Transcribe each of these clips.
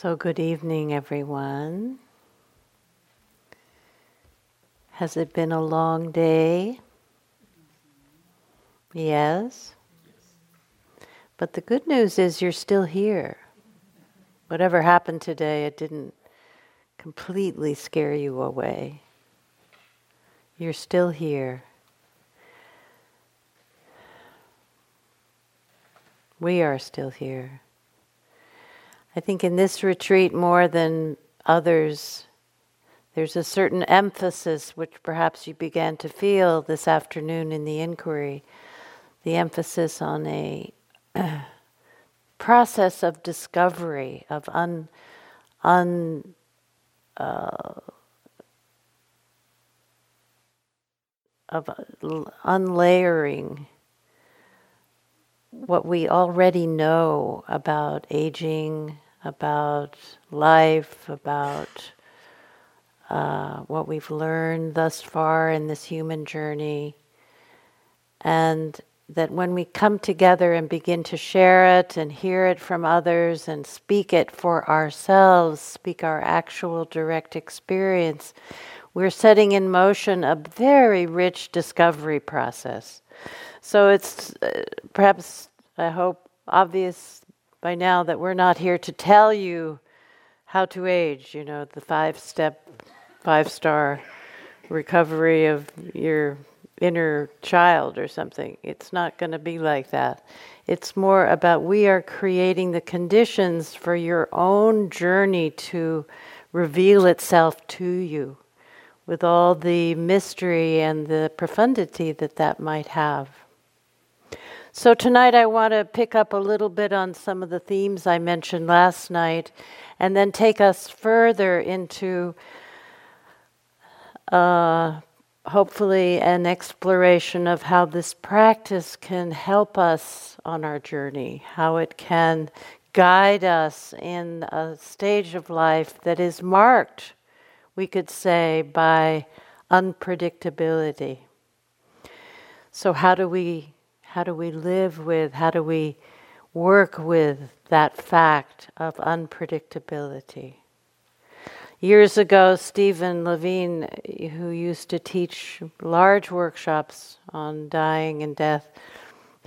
So, good evening, everyone. Has it been a long day? Yes. But the good news is you're still here. Whatever happened today, it didn't completely scare you away. You're still here. We are still here. I think in this retreat, more than others, there's a certain emphasis which perhaps you began to feel this afternoon in the inquiry the emphasis on a process of discovery, of un, un uh, of unlayering what we already know about aging, about life, about uh, what we've learned thus far in this human journey, and that when we come together and begin to share it and hear it from others and speak it for ourselves, speak our actual direct experience, we're setting in motion a very rich discovery process. So it's uh, perhaps, I hope, obvious by now that we're not here to tell you how to age, you know, the five step, five star recovery of your inner child or something. It's not going to be like that. It's more about we are creating the conditions for your own journey to reveal itself to you with all the mystery and the profundity that that might have. So, tonight I want to pick up a little bit on some of the themes I mentioned last night and then take us further into uh, hopefully an exploration of how this practice can help us on our journey, how it can guide us in a stage of life that is marked, we could say, by unpredictability. So, how do we how do we live with, how do we work with that fact of unpredictability? Years ago, Stephen Levine, who used to teach large workshops on dying and death,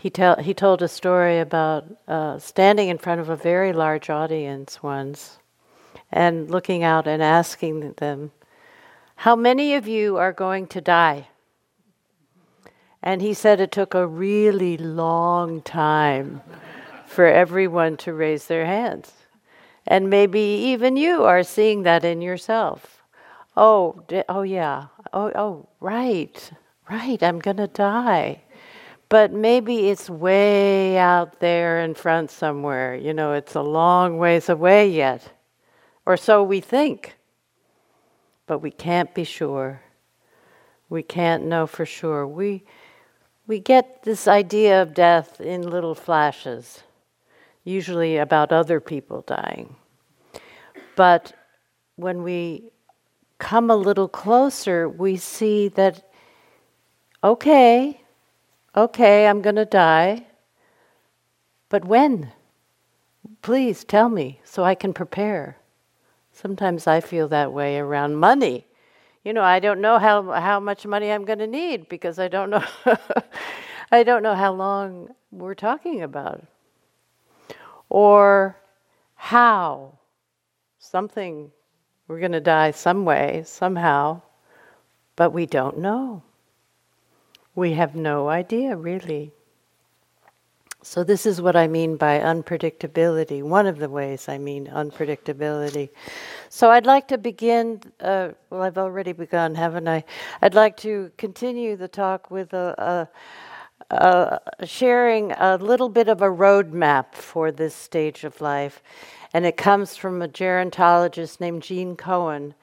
he, tell, he told a story about uh, standing in front of a very large audience once and looking out and asking them, How many of you are going to die? And he said it took a really long time for everyone to raise their hands. And maybe even you are seeing that in yourself. Oh, oh yeah. Oh, oh, right. Right, I'm going to die. But maybe it's way out there in front somewhere. You know, it's a long ways away yet. Or so we think. But we can't be sure. We can't know for sure. We we get this idea of death in little flashes, usually about other people dying. But when we come a little closer, we see that, okay, okay, I'm going to die, but when? Please tell me so I can prepare. Sometimes I feel that way around money you know, I don't know how how much money I'm going to need because I don't know I don't know how long we're talking about. Or how something we're going to die some way, somehow, but we don't know. We have no idea really. So, this is what I mean by unpredictability, one of the ways I mean unpredictability. So, I'd like to begin, uh, well, I've already begun, haven't I? I'd like to continue the talk with a, a, a sharing a little bit of a roadmap for this stage of life. And it comes from a gerontologist named Gene Cohen,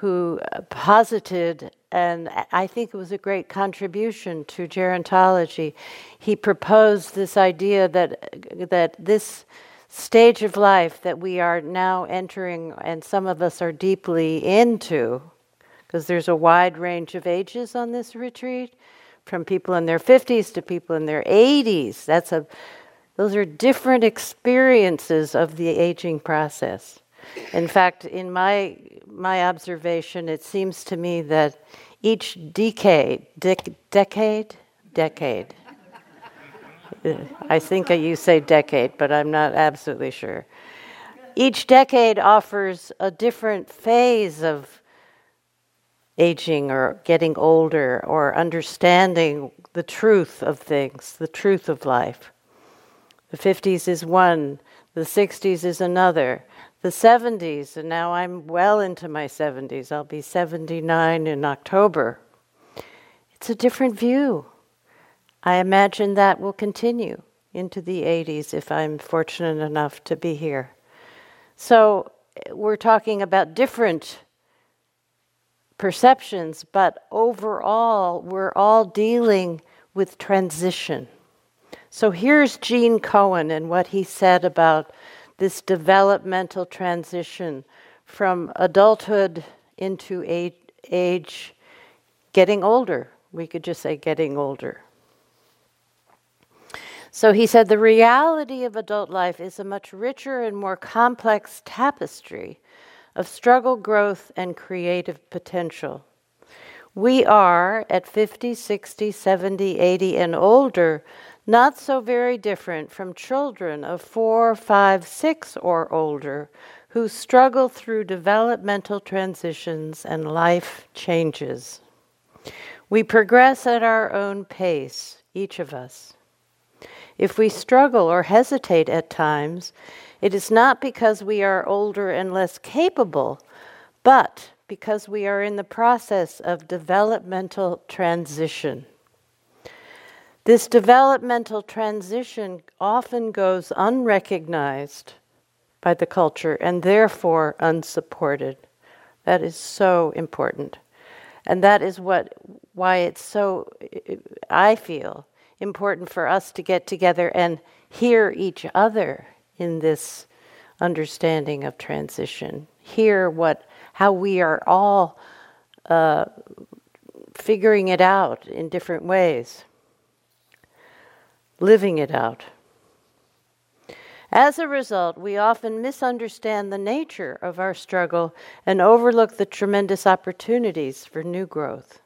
who uh, posited and I think it was a great contribution to gerontology. He proposed this idea that uh, that this stage of life that we are now entering, and some of us are deeply into, because there's a wide range of ages on this retreat, from people in their 50s to people in their 80s. That's a those are different experiences of the aging process. In fact, in my my observation, it seems to me that each decade, dec- decade, decade. I think you say decade, but I'm not absolutely sure. Each decade offers a different phase of aging or getting older or understanding the truth of things, the truth of life. The 50s is one, the 60s is another, the 70s, and now I'm well into my 70s. I'll be 79 in October. It's a different view. I imagine that will continue into the 80s if I'm fortunate enough to be here. So we're talking about different perceptions, but overall, we're all dealing with transition. So here's Gene Cohen and what he said about this developmental transition from adulthood into age, age getting older. We could just say getting older. So he said the reality of adult life is a much richer and more complex tapestry of struggle, growth, and creative potential. We are, at 50, 60, 70, 80, and older, not so very different from children of four, five, six, or older who struggle through developmental transitions and life changes. We progress at our own pace, each of us. If we struggle or hesitate at times, it is not because we are older and less capable, but because we are in the process of developmental transition. This developmental transition often goes unrecognized by the culture and therefore unsupported. That is so important. And that is what why it's so I feel important for us to get together and hear each other in this understanding of transition. Hear what how we are all uh, figuring it out in different ways living it out. As a result, we often misunderstand the nature of our struggle and overlook the tremendous opportunities for new growth.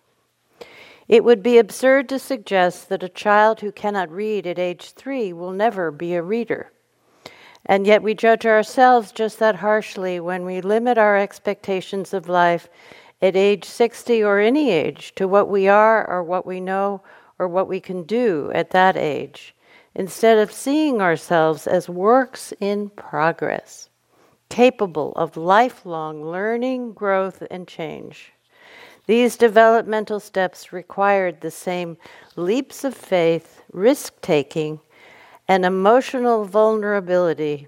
It would be absurd to suggest that a child who cannot read at age three will never be a reader. And yet we judge ourselves just that harshly when we limit our expectations of life at age 60 or any age to what we are or what we know or what we can do at that age, instead of seeing ourselves as works in progress, capable of lifelong learning, growth, and change. These developmental steps required the same leaps of faith, risk taking, and emotional vulnerability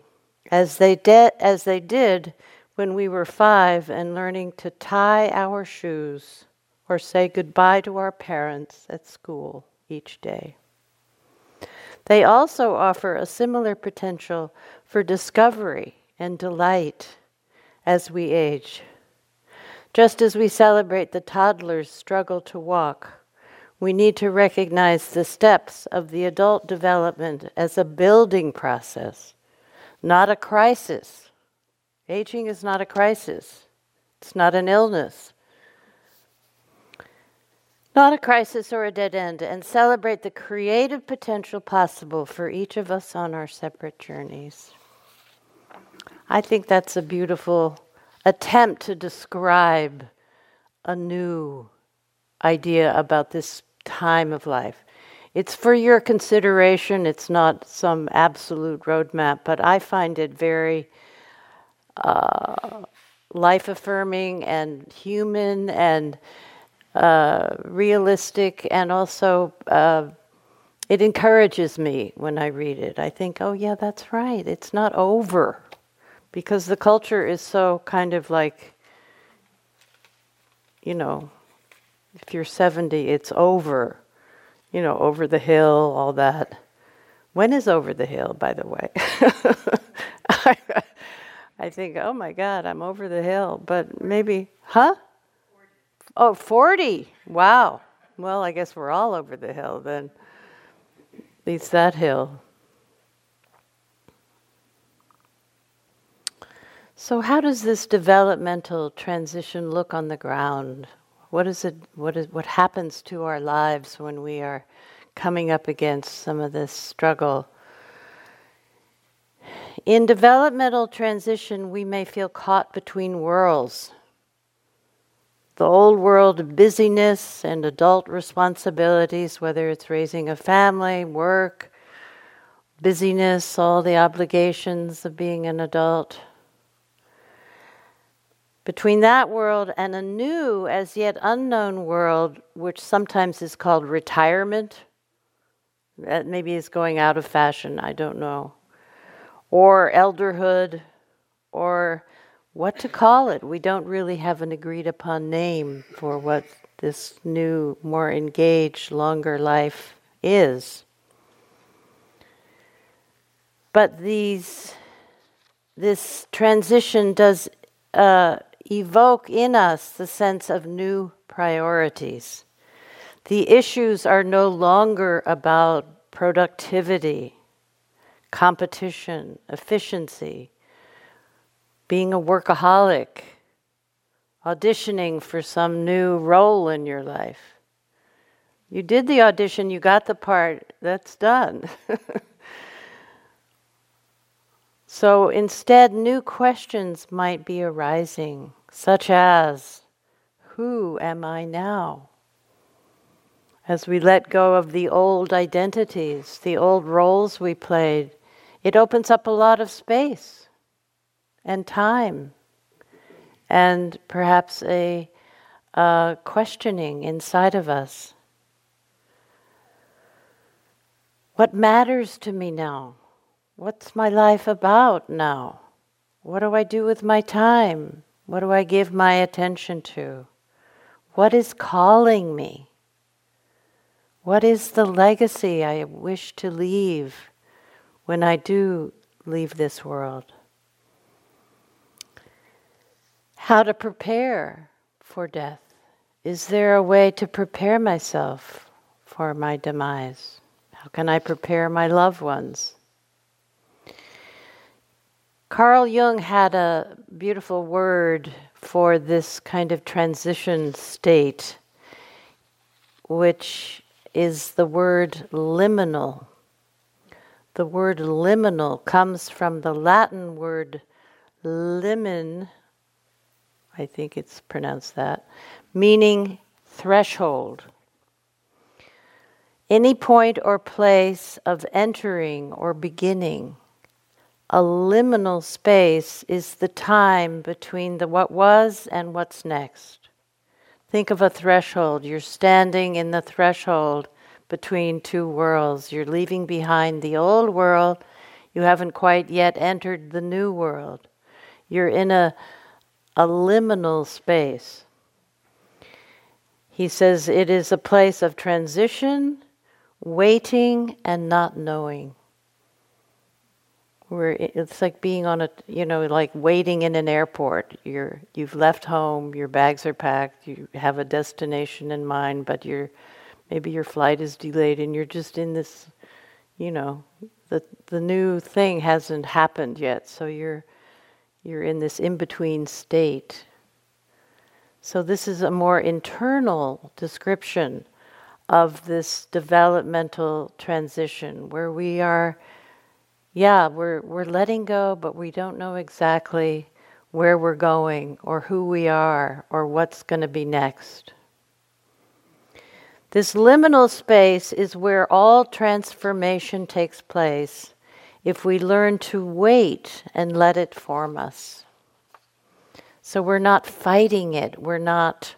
as they, de- as they did when we were five and learning to tie our shoes or say goodbye to our parents at school each day. They also offer a similar potential for discovery and delight as we age. Just as we celebrate the toddler's struggle to walk, we need to recognize the steps of the adult development as a building process, not a crisis. Aging is not a crisis, it's not an illness, not a crisis or a dead end, and celebrate the creative potential possible for each of us on our separate journeys. I think that's a beautiful attempt to describe a new idea about this time of life. It's for your consideration, it's not some absolute roadmap, but I find it very uh, life affirming and human and uh, realistic and also uh, it encourages me when I read it. I think, oh, yeah, that's right. It's not over. Because the culture is so kind of like, you know, if you're 70, it's over. You know, over the hill, all that. When is over the hill, by the way? I think, oh my God, I'm over the hill. But maybe, huh? Oh, 40. Wow. Well, I guess we're all over the hill then. At least that hill. So, how does this developmental transition look on the ground? What is it? What is what happens to our lives when we are coming up against some of this struggle? In developmental transition, we may feel caught between worlds. The old world busyness and adult responsibilities, whether it's raising a family, work, busyness, all the obligations of being an adult between that world and a new, as yet unknown world, which sometimes is called retirement. That maybe is going out of fashion, I don't know. Or elderhood, or what to call it. We don't really have an agreed upon name for what this new, more engaged, longer life is. But these, this transition does uh, evoke in us the sense of new priorities. The issues are no longer about productivity, competition, efficiency, being a workaholic, auditioning for some new role in your life. You did the audition, you got the part, that's done. So instead, new questions might be arising, such as Who am I now? As we let go of the old identities, the old roles we played, it opens up a lot of space and time and perhaps a, a questioning inside of us. What matters to me now? What's my life about now? What do I do with my time? What do I give my attention to? What is calling me? What is the legacy I wish to leave when I do leave this world? How to prepare for death? Is there a way to prepare myself for my demise? How can I prepare my loved ones? Carl Jung had a beautiful word for this kind of transition state, which is the word liminal. The word liminal comes from the Latin word limen, I think it's pronounced that, meaning threshold. Any point or place of entering or beginning a liminal space is the time between the what was and what's next. Think of a threshold. You're standing in the threshold between two worlds. You're leaving behind the old world. You haven't quite yet entered the new world. You're in a, a liminal space. He says it is a place of transition, waiting, and not knowing. Where it's like being on a you know like waiting in an airport. You're you've left home your bags are packed you have a destination in mind but you're maybe your flight is delayed and you're just in this you know the the new thing hasn't happened yet. So you're you're in this in between state so this is a more internal description of this developmental transition where we are yeah, we're we're letting go, but we don't know exactly where we're going or who we are or what's going to be next. This liminal space is where all transformation takes place if we learn to wait and let it form us. So we're not fighting it, we're not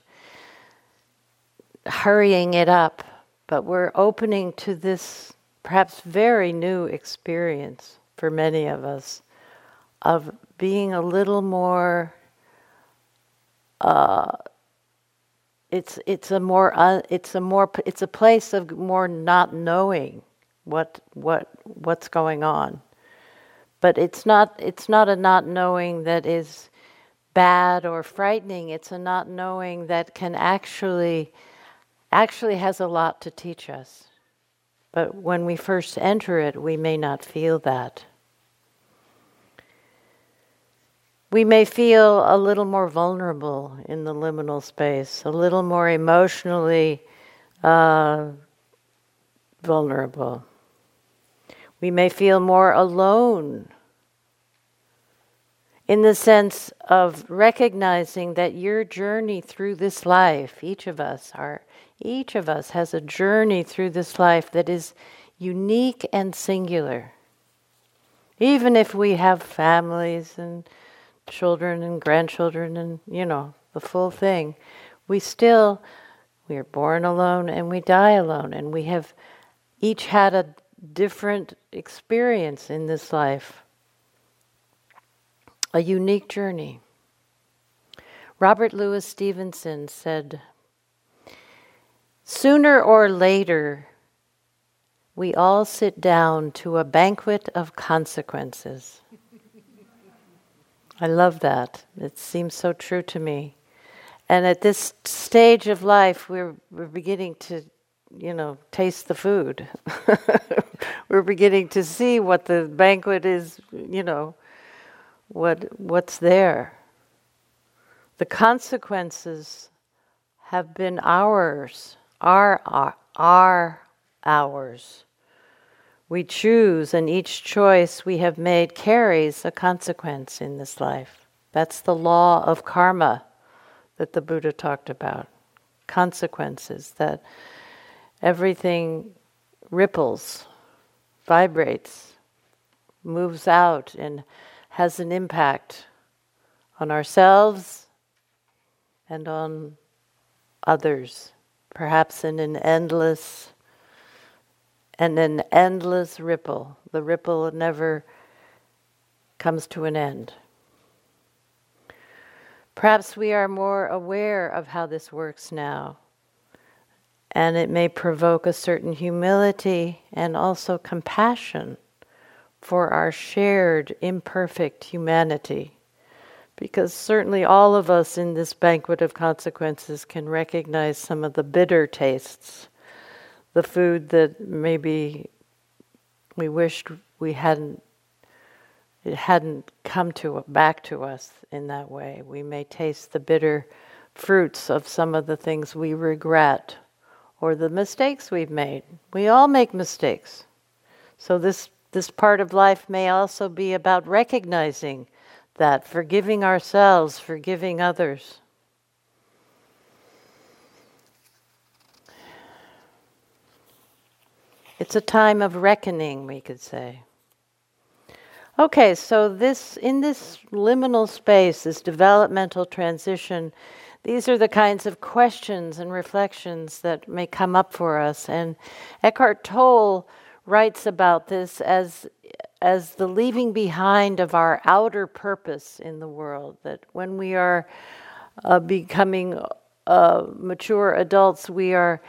hurrying it up, but we're opening to this perhaps very new experience for many of us of being a little more uh, it's it's a more uh, it's a more it's a place of more not knowing what what what's going on but it's not it's not a not knowing that is bad or frightening it's a not knowing that can actually actually has a lot to teach us but when we first enter it, we may not feel that. We may feel a little more vulnerable in the liminal space, a little more emotionally uh, vulnerable. We may feel more alone in the sense of recognizing that your journey through this life, each of us are each of us has a journey through this life that is unique and singular. Even if we have families and children and grandchildren and you know the full thing, we still we are born alone and we die alone and we have each had a different experience in this life a unique journey. Robert Louis Stevenson said, Sooner or later, we all sit down to a banquet of consequences. I love that. It seems so true to me. And at this stage of life, we're, we're beginning to, you know, taste the food. we're beginning to see what the banquet is, you know, what, what's there. The consequences have been ours, are our, our ours. We choose, and each choice we have made carries a consequence in this life. That's the law of karma that the Buddha talked about. Consequences, that everything ripples, vibrates, moves out, and has an impact on ourselves and on others, perhaps in an endless and an endless ripple. The ripple never comes to an end. Perhaps we are more aware of how this works now, and it may provoke a certain humility and also compassion for our shared imperfect humanity. Because certainly all of us in this banquet of consequences can recognize some of the bitter tastes, the food that maybe we wished we hadn't it hadn't come to back to us in that way. We may taste the bitter fruits of some of the things we regret or the mistakes we've made. We all make mistakes. So this this part of life may also be about recognizing that, forgiving ourselves, forgiving others. It's a time of reckoning, we could say. Okay, so this in this liminal space, this developmental transition, these are the kinds of questions and reflections that may come up for us. And Eckhart Tolle writes about this as as the leaving behind of our outer purpose in the world. That when we are uh, becoming uh, mature adults, we are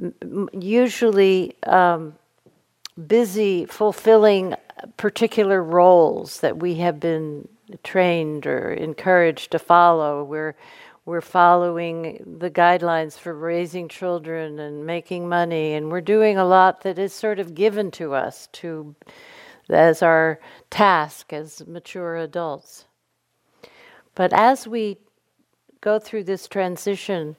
m- usually um, busy fulfilling particular roles that we have been trained or encouraged to follow. We're we're following the guidelines for raising children and making money, and we're doing a lot that is sort of given to us to as our task as mature adults. But as we go through this transition,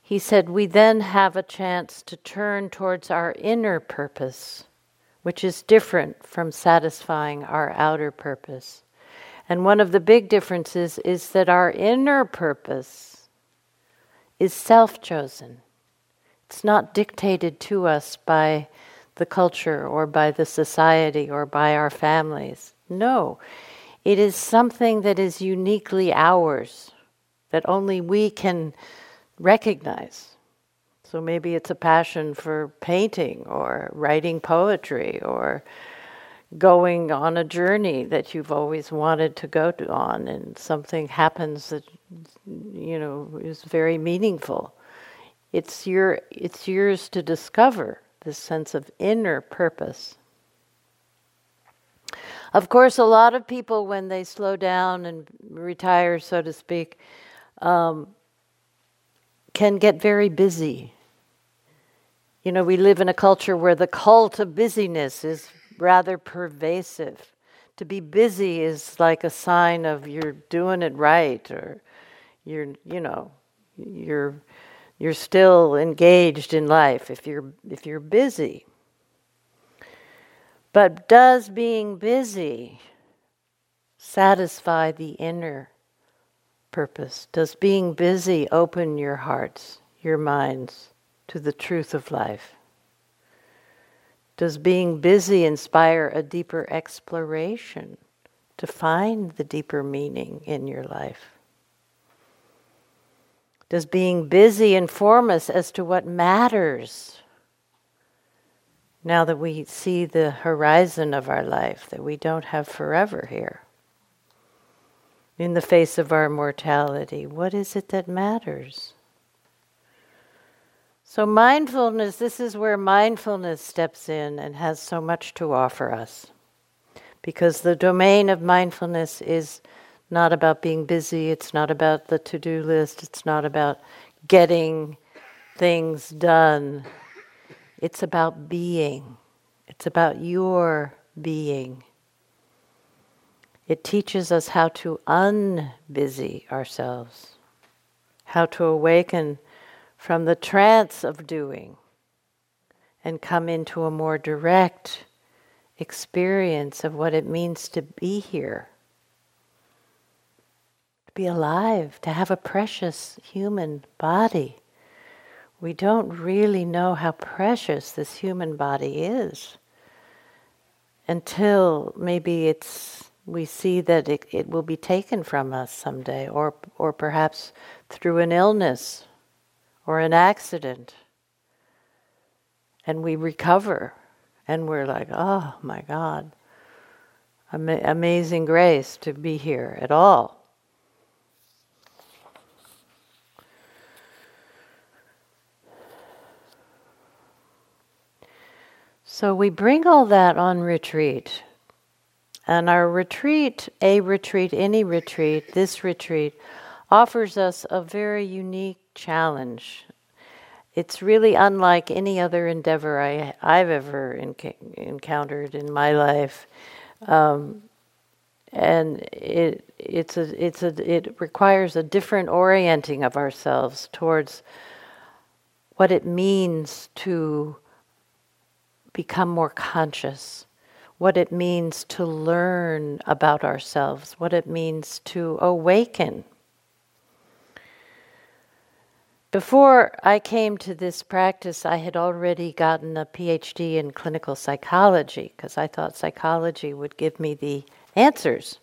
he said we then have a chance to turn towards our inner purpose, which is different from satisfying our outer purpose. And one of the big differences is that our inner purpose is self chosen. It's not dictated to us by the culture or by the society or by our families. No, it is something that is uniquely ours, that only we can recognize. So maybe it's a passion for painting or writing poetry or going on a journey that you've always wanted to go to on and something happens that you know is very meaningful. It's your it's yours to discover this sense of inner purpose. Of course a lot of people when they slow down and retire so to speak um, can get very busy. You know we live in a culture where the cult of busyness is rather pervasive. To be busy is like a sign of you're doing it right or you're, you know, you're you're still engaged in life if you're if you're busy. But does being busy satisfy the inner purpose? Does being busy open your hearts, your minds to the truth of life? Does being busy inspire a deeper exploration to find the deeper meaning in your life? Does being busy inform us as to what matters? Now that we see the horizon of our life, that we don't have forever here in the face of our mortality? What is it that matters? So, mindfulness, this is where mindfulness steps in and has so much to offer us. Because the domain of mindfulness is not about being busy, it's not about the to do list, it's not about getting things done. It's about being, it's about your being. It teaches us how to unbusy ourselves, how to awaken from the trance of doing and come into a more direct experience of what it means to be here, to be alive, to have a precious human body. We don't really know how precious this human body is until maybe it's we see that it, it will be taken from us someday, or, or perhaps through an illness or an accident. And we recover, and we're like, oh my God, Ama- amazing grace to be here at all. So we bring all that on retreat and our retreat, a retreat, any retreat, this retreat, offers us a very unique challenge. It's really unlike any other endeavor I, have ever enc- encountered in my life. Um, and it, it's a, it's a, it requires a different orienting of ourselves towards what it means to become more conscious what it means to learn about ourselves, what it means to awaken. Before I came to this practice, I had already gotten a PhD in clinical psychology because I thought psychology would give me the answers.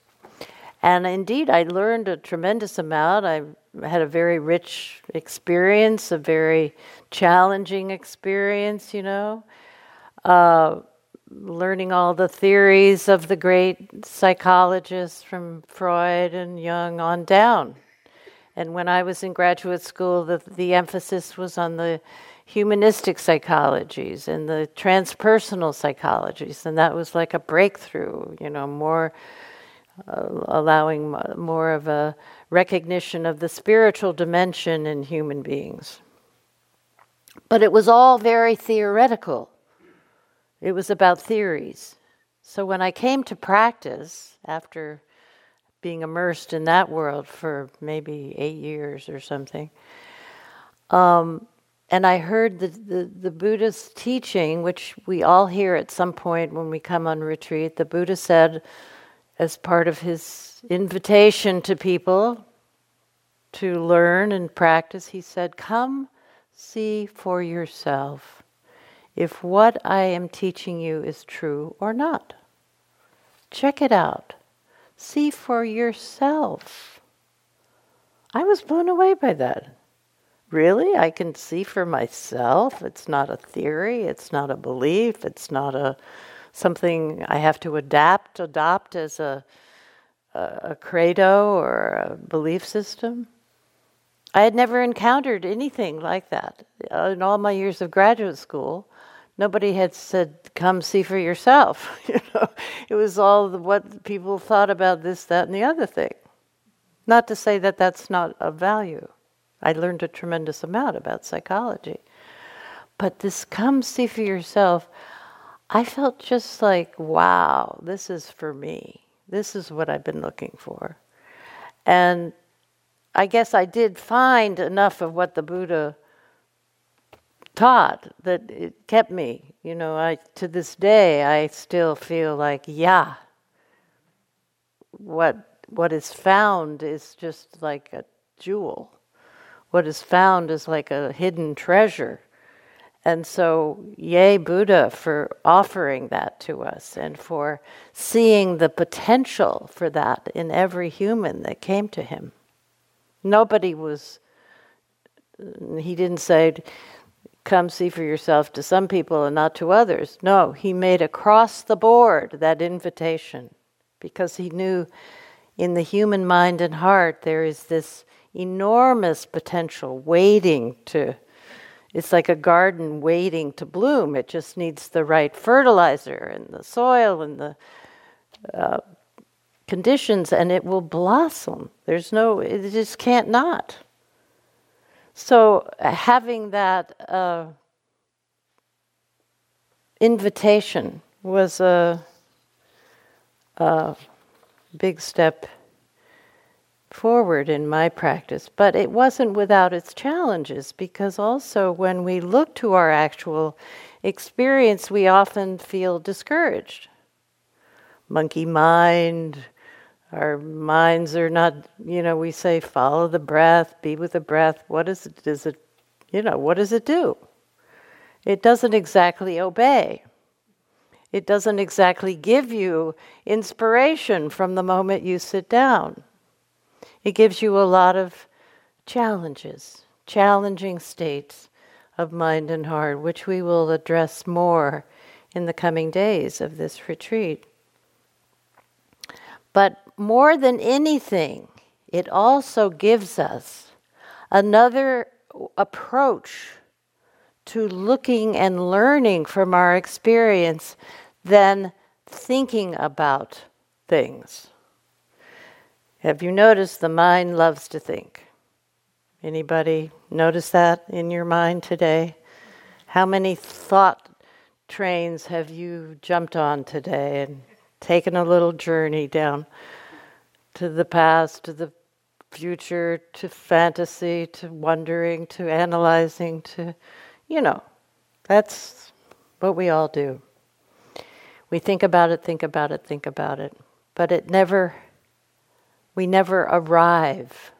And indeed, I learned a tremendous amount. I had a very rich experience, a very challenging experience, you know. Uh, learning all the theories of the great psychologists from Freud and Jung on down. And when I was in graduate school, the, the emphasis was on the humanistic psychologies and the transpersonal psychologies, and that was like a breakthrough, you know, more uh, allowing more of a recognition of the spiritual dimension in human beings. But it was all very theoretical. It was about theories. So when I came to practice, after being immersed in that world for maybe eight years or something, um, and I heard the, the, the Buddha's teaching, which we all hear at some point when we come on retreat. The Buddha said, as part of his invitation to people to learn and practice, he said, Come see for yourself if what I am teaching you is true or not. Check it out. See for yourself. I was blown away by that. Really? I can see for myself. It's not a theory, it's not a belief, it's not a something I have to adapt, adopt as a, a, credo or a belief system. I had never encountered anything like that in all my years of graduate school nobody had said, "Come see for yourself." you know, it was all what people thought about this, that, and the other thing. Not to say that that's not of value. I learned a tremendous amount about psychology, but this "come see for yourself." I felt just like, wow, this is for me. This is what I've been looking for. And I guess I did find enough of what the Buddha taught that it kept me. You know, I to this day I still feel like, yeah, what what is found is just like a jewel. What is found is like a hidden treasure. And so, yay, Buddha, for offering that to us and for seeing the potential for that in every human that came to him. Nobody was, he didn't say, come see for yourself to some people and not to others. No, he made across the board that invitation because he knew in the human mind and heart there is this enormous potential waiting to it's like a garden waiting to bloom. It just needs the right fertilizer and the soil and the uh, conditions and it will blossom. There's no it just can't not so having that uh, invitation was a, a big step forward in my practice, but it wasn't without its challenges because also when we look to our actual experience, we often feel discouraged. Monkey mind, our minds are not, you know, we say follow the breath, be with the breath. What is it? Does it, you know, what does it do? It doesn't exactly obey. It doesn't exactly give you inspiration from the moment you sit down. It gives you a lot of challenges, challenging states of mind and heart, which we will address more in the coming days of this retreat. But more than anything, it also gives us another approach to looking and learning from our experience than thinking about things. Have you noticed the mind loves to think? Anybody notice that in your mind today? How many thought trains have you jumped on today and taken a little journey down to the past, to the future, to fantasy, to wondering, to analyzing, to, you know, that's what we all do. We think about it, think about it, think about it, but it never, we never arrive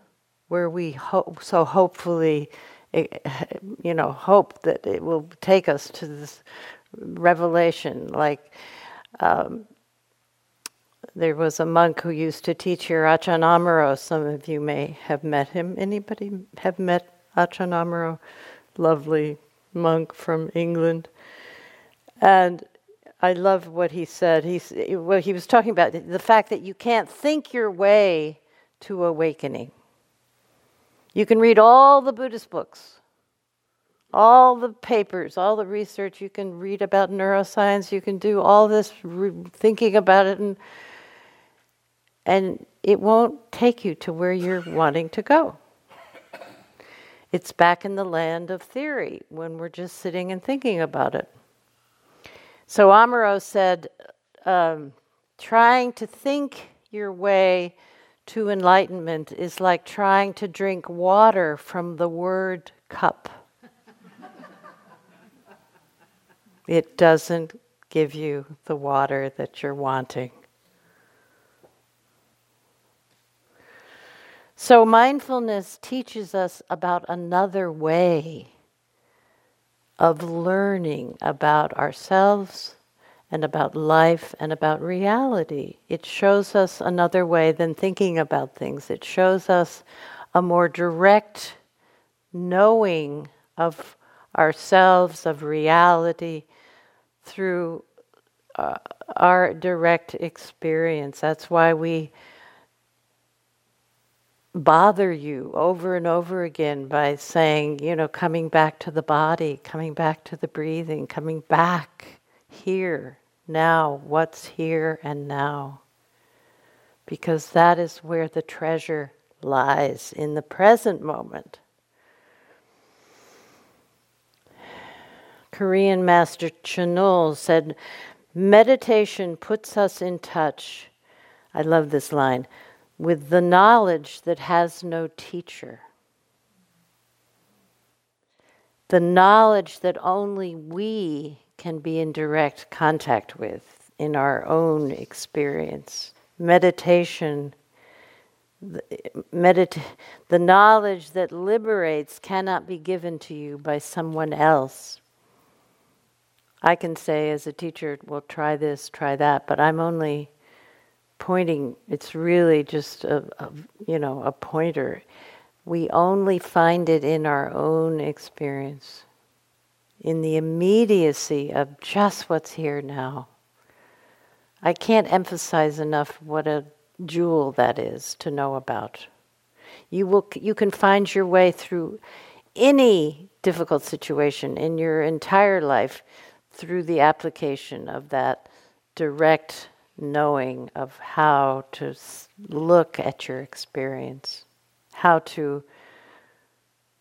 where we hope, so hopefully, you know, hope that it will take us to this revelation. Like, um, there was a monk who used to teach here, Ajahn Amaro. Some of you may have met him. Anybody have met Ajahn Amaro? Lovely monk from England. And I love what he said. He's, well, he was talking about the fact that you can't think your way to awakening. You can read all the Buddhist books, all the papers, all the research. You can read about neuroscience. You can do all this re- thinking about it, and and it won't take you to where you're wanting to go. It's back in the land of theory when we're just sitting and thinking about it. So Amaro said, um, trying to think your way to enlightenment is like trying to drink water from the word cup. it doesn't give you the water that you're wanting. So, mindfulness teaches us about another way of learning about ourselves and about life and about reality. It shows us another way than thinking about things. It shows us a more direct knowing of ourselves, of reality, through uh, our direct experience. That's why we bother you over and over again by saying, you know, coming back to the body, coming back to the breathing, coming back here, now, what's here and now. Because that is where the treasure lies in the present moment. Korean master Chinul said, Meditation puts us in touch. I love this line with the knowledge that has no teacher. The knowledge that only we can be in direct contact with in our own experience. Meditation, medita- the knowledge that liberates cannot be given to you by someone else. I can say as a teacher, well, try this, try that, but I'm only pointing, it's really just a, a, you know, a pointer. We only find it in our own experience, in the immediacy of just what's here now. I can't emphasize enough what a jewel that is to know about. You will you can find your way through any difficult situation in your entire life through the application of that direct knowing of how to look at your experience, how to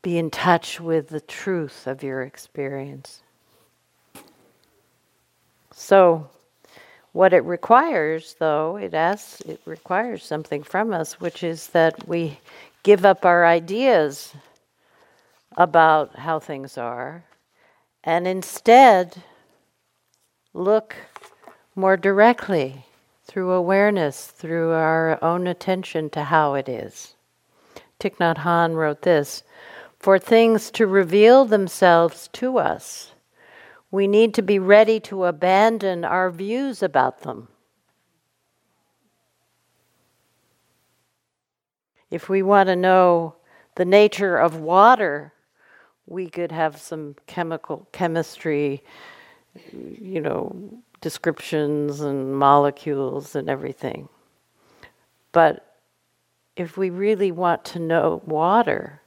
be in touch with the truth of your experience. So, what it requires, though, it asks, it requires something from us, which is that we give up our ideas about how things are and instead look more directly through awareness, through our own attention to how it is. Thich Nhat Hanh wrote this For things to reveal themselves to us, we need to be ready to abandon our views about them. If we want to know the nature of water, we could have some chemical chemistry, you know, descriptions and molecules and everything. But if we really want to know water,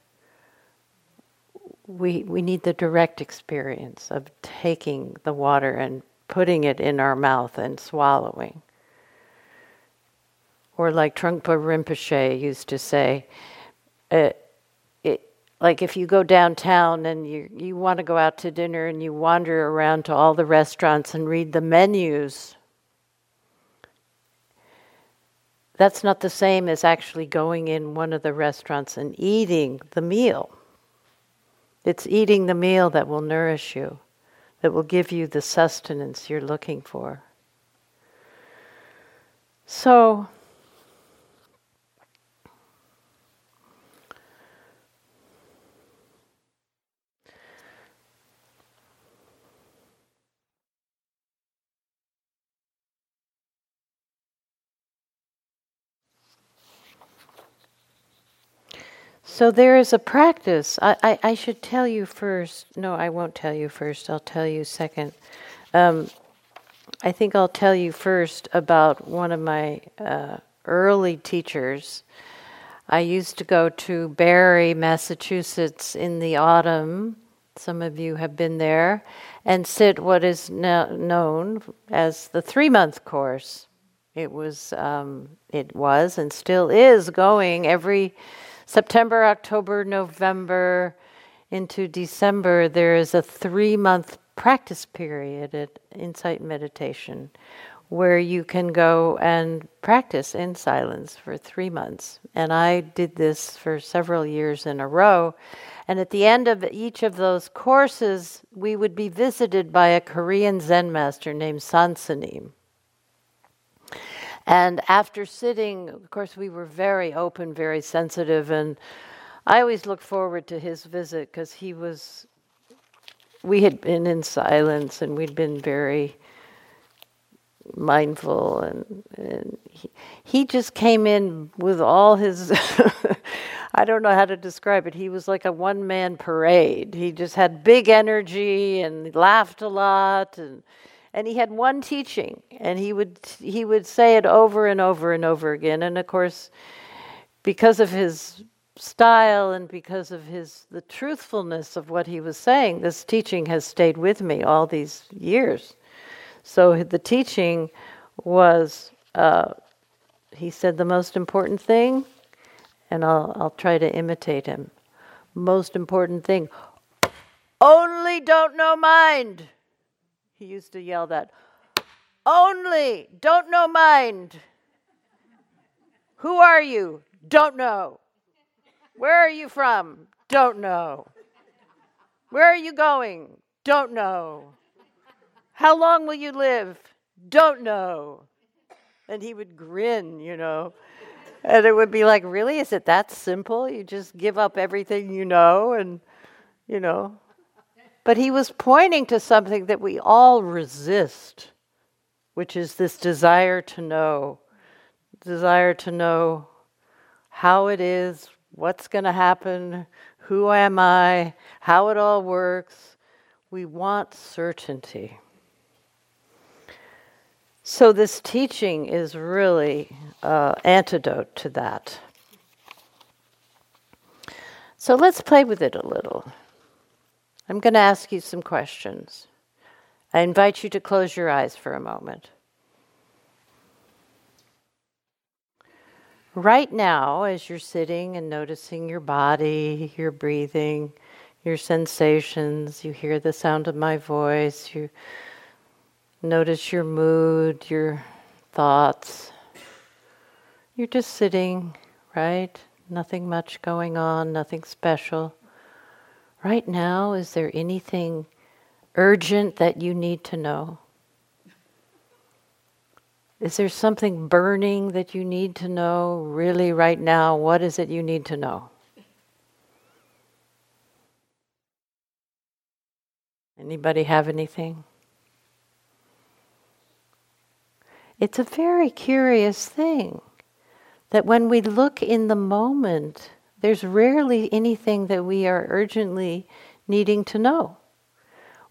we, we need the direct experience of taking the water and putting it in our mouth and swallowing. Or like Trungpa Rinpoche used to say, uh, like if you go downtown and you you want to go out to dinner and you wander around to all the restaurants and read the menus that's not the same as actually going in one of the restaurants and eating the meal. It's eating the meal that will nourish you that will give you the sustenance you're looking for. So So there is a practice. I, I, I, should tell you first. No, I won't tell you first. I'll tell you second. Um, I think I'll tell you first about one of my uh, early teachers. I used to go to Barre, Massachusetts in the autumn. Some of you have been there, and sit what is now known as the three month course. It was, um, it was, and still is going every September, October, November into December, there is a three month practice period at Insight Meditation where you can go and practice in silence for three months. And I did this for several years in a row. And at the end of each of those courses, we would be visited by a Korean Zen master named Soen Sa Nim. And after sitting, of course, we were very open, very sensitive, and I always looked forward to his visit because he was, we had been in silence and we'd been very mindful and, and he, he just came in with all his I don't know how to describe it. He was like a one man parade. He just had big energy and laughed a lot and and he had one teaching and he would he would say it over and over and over again. And of course because of his style and because of his the truthfulness of what he was saying this teaching has stayed with me all these years. So the teaching was uh, he said the most important thing and I'll, I'll try to imitate him. Most important thing. Only don't know mind He used to yell that, only, don't know mind. Who are you? Don't know. Where are you from? Don't know. Where are you going? Don't know. How long will you live? Don't know. And he would grin, you know. And it would be like, really? Is it that simple? You just give up everything you know and, you know. But he was pointing to something that we all resist, which is this desire to know. Desire to know how it is, what's going to happen, who am I, how it all works. We want certainty. So, this teaching is really uh, antidote to that. So, let's play with it a little. I'm going to ask you some questions. I invite you to close your eyes for a moment. Right now, as you're sitting and noticing your body, your breathing, your sensations, you hear the sound of my voice, you notice your mood, your thoughts. You're just sitting, right? Nothing much going on, nothing special. Right now, is there anything urgent that you need to know? Is there something burning that you need to know really right now? What is it you need to know? Anybody have anything? It's a very curious thing that when we look in the moment, there's rarely anything that we are urgently needing to know.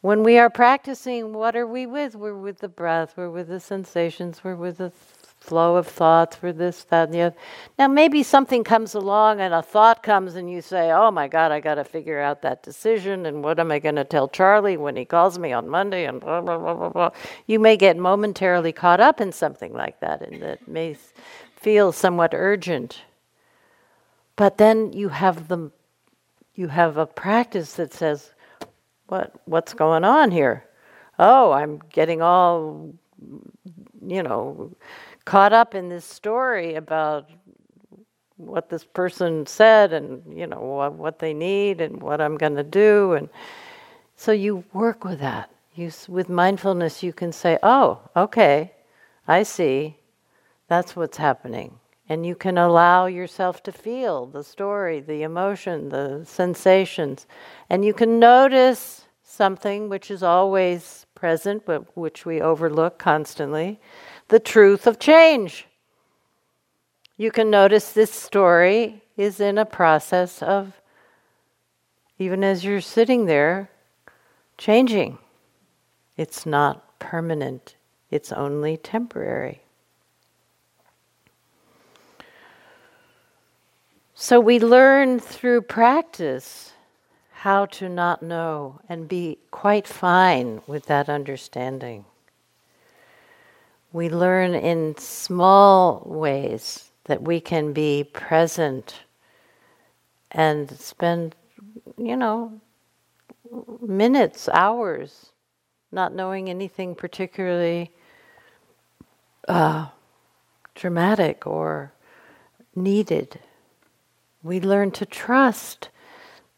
When we are practicing, what are we with? We're with the breath, we're with the sensations, we're with the flow of thoughts, we're this, that, and the other. Now, maybe something comes along and a thought comes and you say, Oh my God, I got to figure out that decision, and what am I going to tell Charlie when he calls me on Monday, and blah, blah, blah, blah, blah. You may get momentarily caught up in something like that, and that may feel somewhat urgent. But then you have the you have a practice that says, what what's going on here? Oh, I'm getting all you know caught up in this story about what this person said and you know what, what they need and what I'm going to do and so you work with that. You with mindfulness you can say, "Oh, okay. I see. That's what's happening." And you can allow yourself to feel the story, the emotion, the sensations. And you can notice something which is always present, but which we overlook constantly the truth of change. You can notice this story is in a process of, even as you're sitting there, changing. It's not permanent, it's only temporary. So we learn through practice how to not know and be quite fine with that understanding. We learn in small ways that we can be present and spend, you know, minutes, hours, not knowing anything particularly uh, dramatic or needed. We learn to trust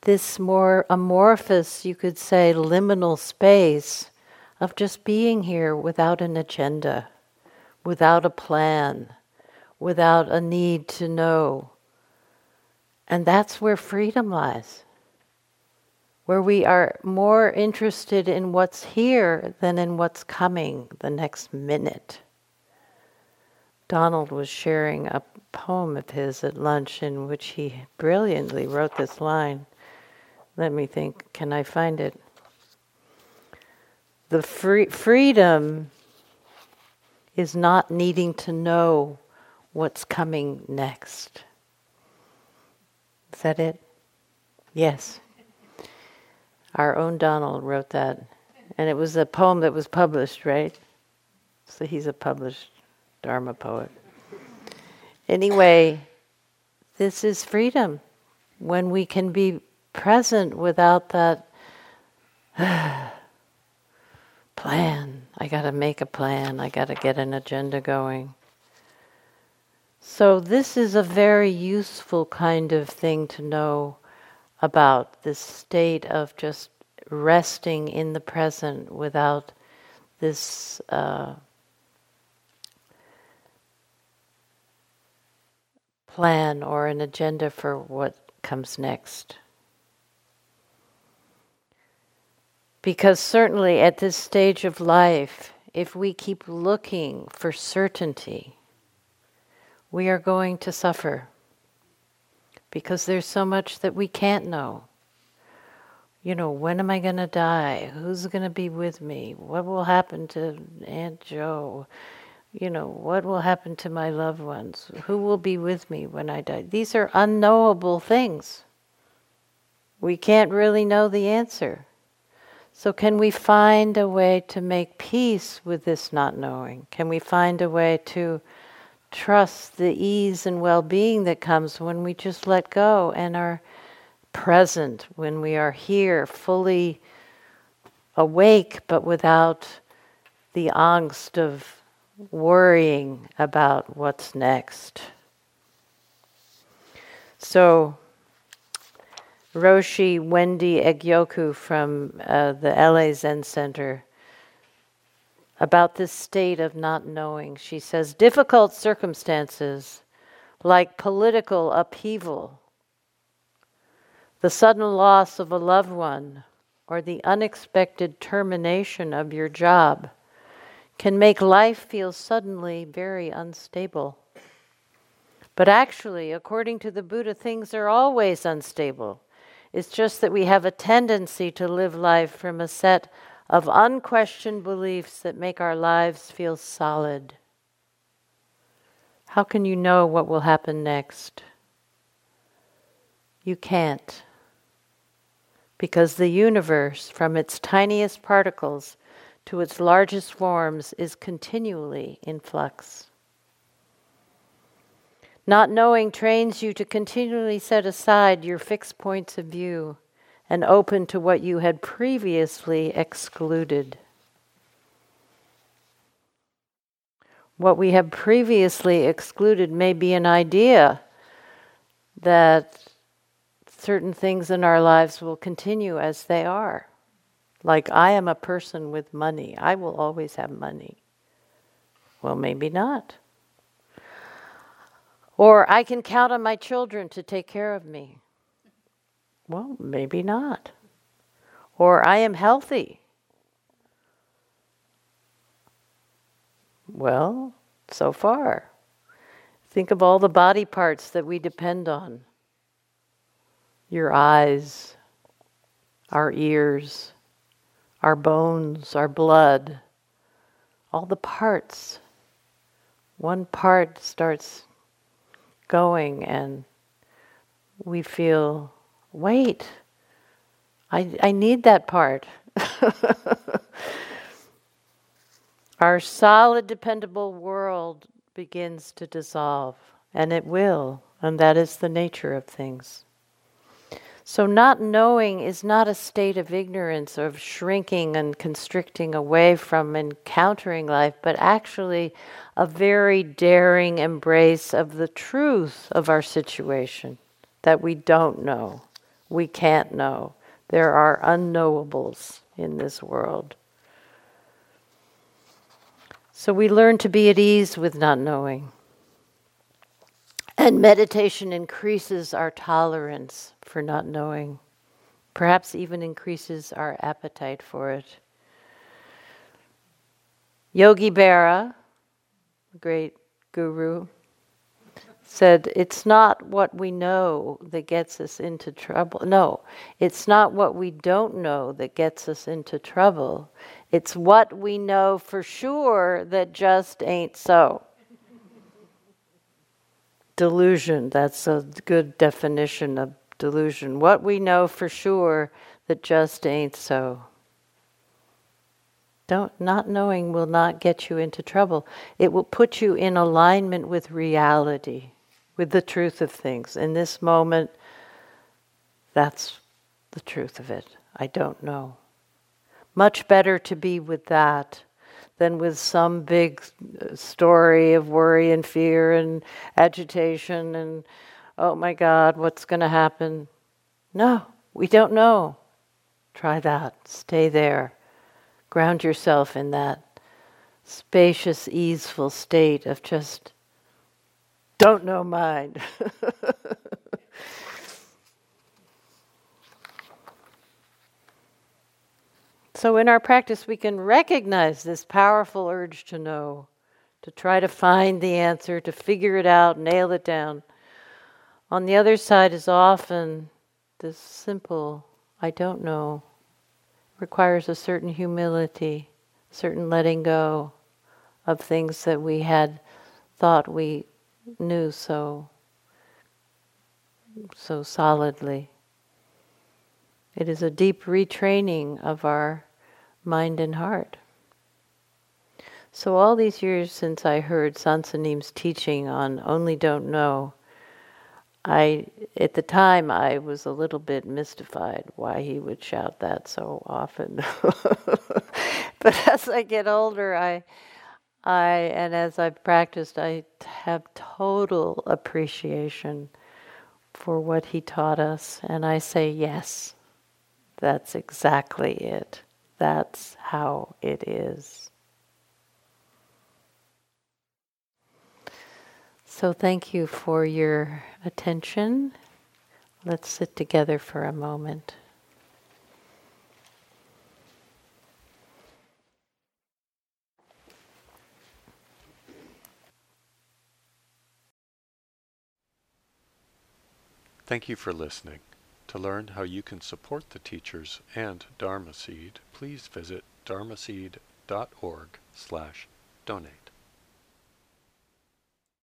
this more amorphous, you could say, liminal space of just being here without an agenda, without a plan, without a need to know. And that's where freedom lies, where we are more interested in what's here than in what's coming the next minute. Donald was sharing a poem of his at lunch in which he brilliantly wrote this line. Let me think, can I find it? The free, freedom is not needing to know what's coming next. Is that it? Yes. Our own Donald wrote that. And it was a poem that was published, right? So he's a published Dharma poet. Anyway, this is freedom when we can be present without that plan. I got to make a plan. I got to get an agenda going. So, this is a very useful kind of thing to know about this state of just resting in the present without this uh, plan or an agenda for what comes next. Because certainly at this stage of life, if we keep looking for certainty, we are going to suffer. Because there's so much that we can't know. You know, when am I going to die? Who's going to be with me? What will happen to Aunt Joe? You know, what will happen to my loved ones? Who will be with me when I die? These are unknowable things. We can't really know the answer. So, can we find a way to make peace with this not knowing? Can we find a way to trust the ease and well being that comes when we just let go and are present, when we are here, fully awake, but without the angst of worrying about what's next? So, Roshi Wendy Egyoku from uh, the LA Zen Center about this state of not knowing. She says, difficult circumstances like political upheaval, the sudden loss of a loved one, or the unexpected termination of your job can make life feel suddenly very unstable. But actually, according to the Buddha, things are always unstable. It's just that we have a tendency to live life from a set of unquestioned beliefs that make our lives feel solid. How can you know what will happen next? You can't. Because the universe, from its tiniest particles to its largest forms, is continually in flux. Not knowing trains you to continually set aside your fixed points of view and open to what you had previously excluded. What we have previously excluded may be an idea that certain things in our lives will continue as they are. Like, I am a person with money, I will always have money. Well, maybe not. Or I can count on my children to take care of me. Well, maybe not. Or I am healthy. Well, so far. Think of all the body parts that we depend on your eyes, our ears, our bones, our blood, all the parts. One part starts going and we feel, wait, I, I need that part. Our solid, dependable world begins to dissolve, and it will, and that is the nature of things. So, not knowing is not a state of ignorance, of shrinking and constricting away from encountering life, but actually a very daring embrace of the truth of our situation that we don't know, we can't know. There are unknowables in this world. So we learn to be at ease with not knowing. And meditation increases our tolerance for not knowing, perhaps even increases our appetite for it. Yogi Berra, great guru, said, It's not what we know that gets us into trouble. No, it's not what we don't know that gets us into trouble. It's what we know for sure that just ain't so delusion. That's a good definition of delusion. What we know for sure that just ain't so. Don't not knowing will not get you into trouble. It will put you in alignment with reality, with the truth of things. In this moment, that's the truth of it. I don't know. Much better to be with that than with some big uh, story of worry and fear and agitation and, oh my God, what's going to happen? No, we don't know. Try that. Stay there. Ground yourself in that spacious, easeful state of just don't know mind. So, in our practice, we can recognize this powerful urge to know, to try to find the answer, to figure it out, nail it down. On the other side is often this simple, I don't know, requires a certain humility, certain letting go of things that we had thought we knew so so solidly. It is a deep retraining of our mind and heart. So, all these years since I heard Soen Sa Nim's teaching on Only Don't Know, I, at the time, I was a little bit mystified why he would shout that so often. but as I get older, I, I, and as I've practiced, I have total appreciation for what he taught us, and I say yes. That's exactly it. That's how it is. So, thank you for your attention. Let's sit together for a moment. Thank you for listening. To learn how you can support the teachers and Dharma Seed, please visit dharma dharmaseed.org slash donate.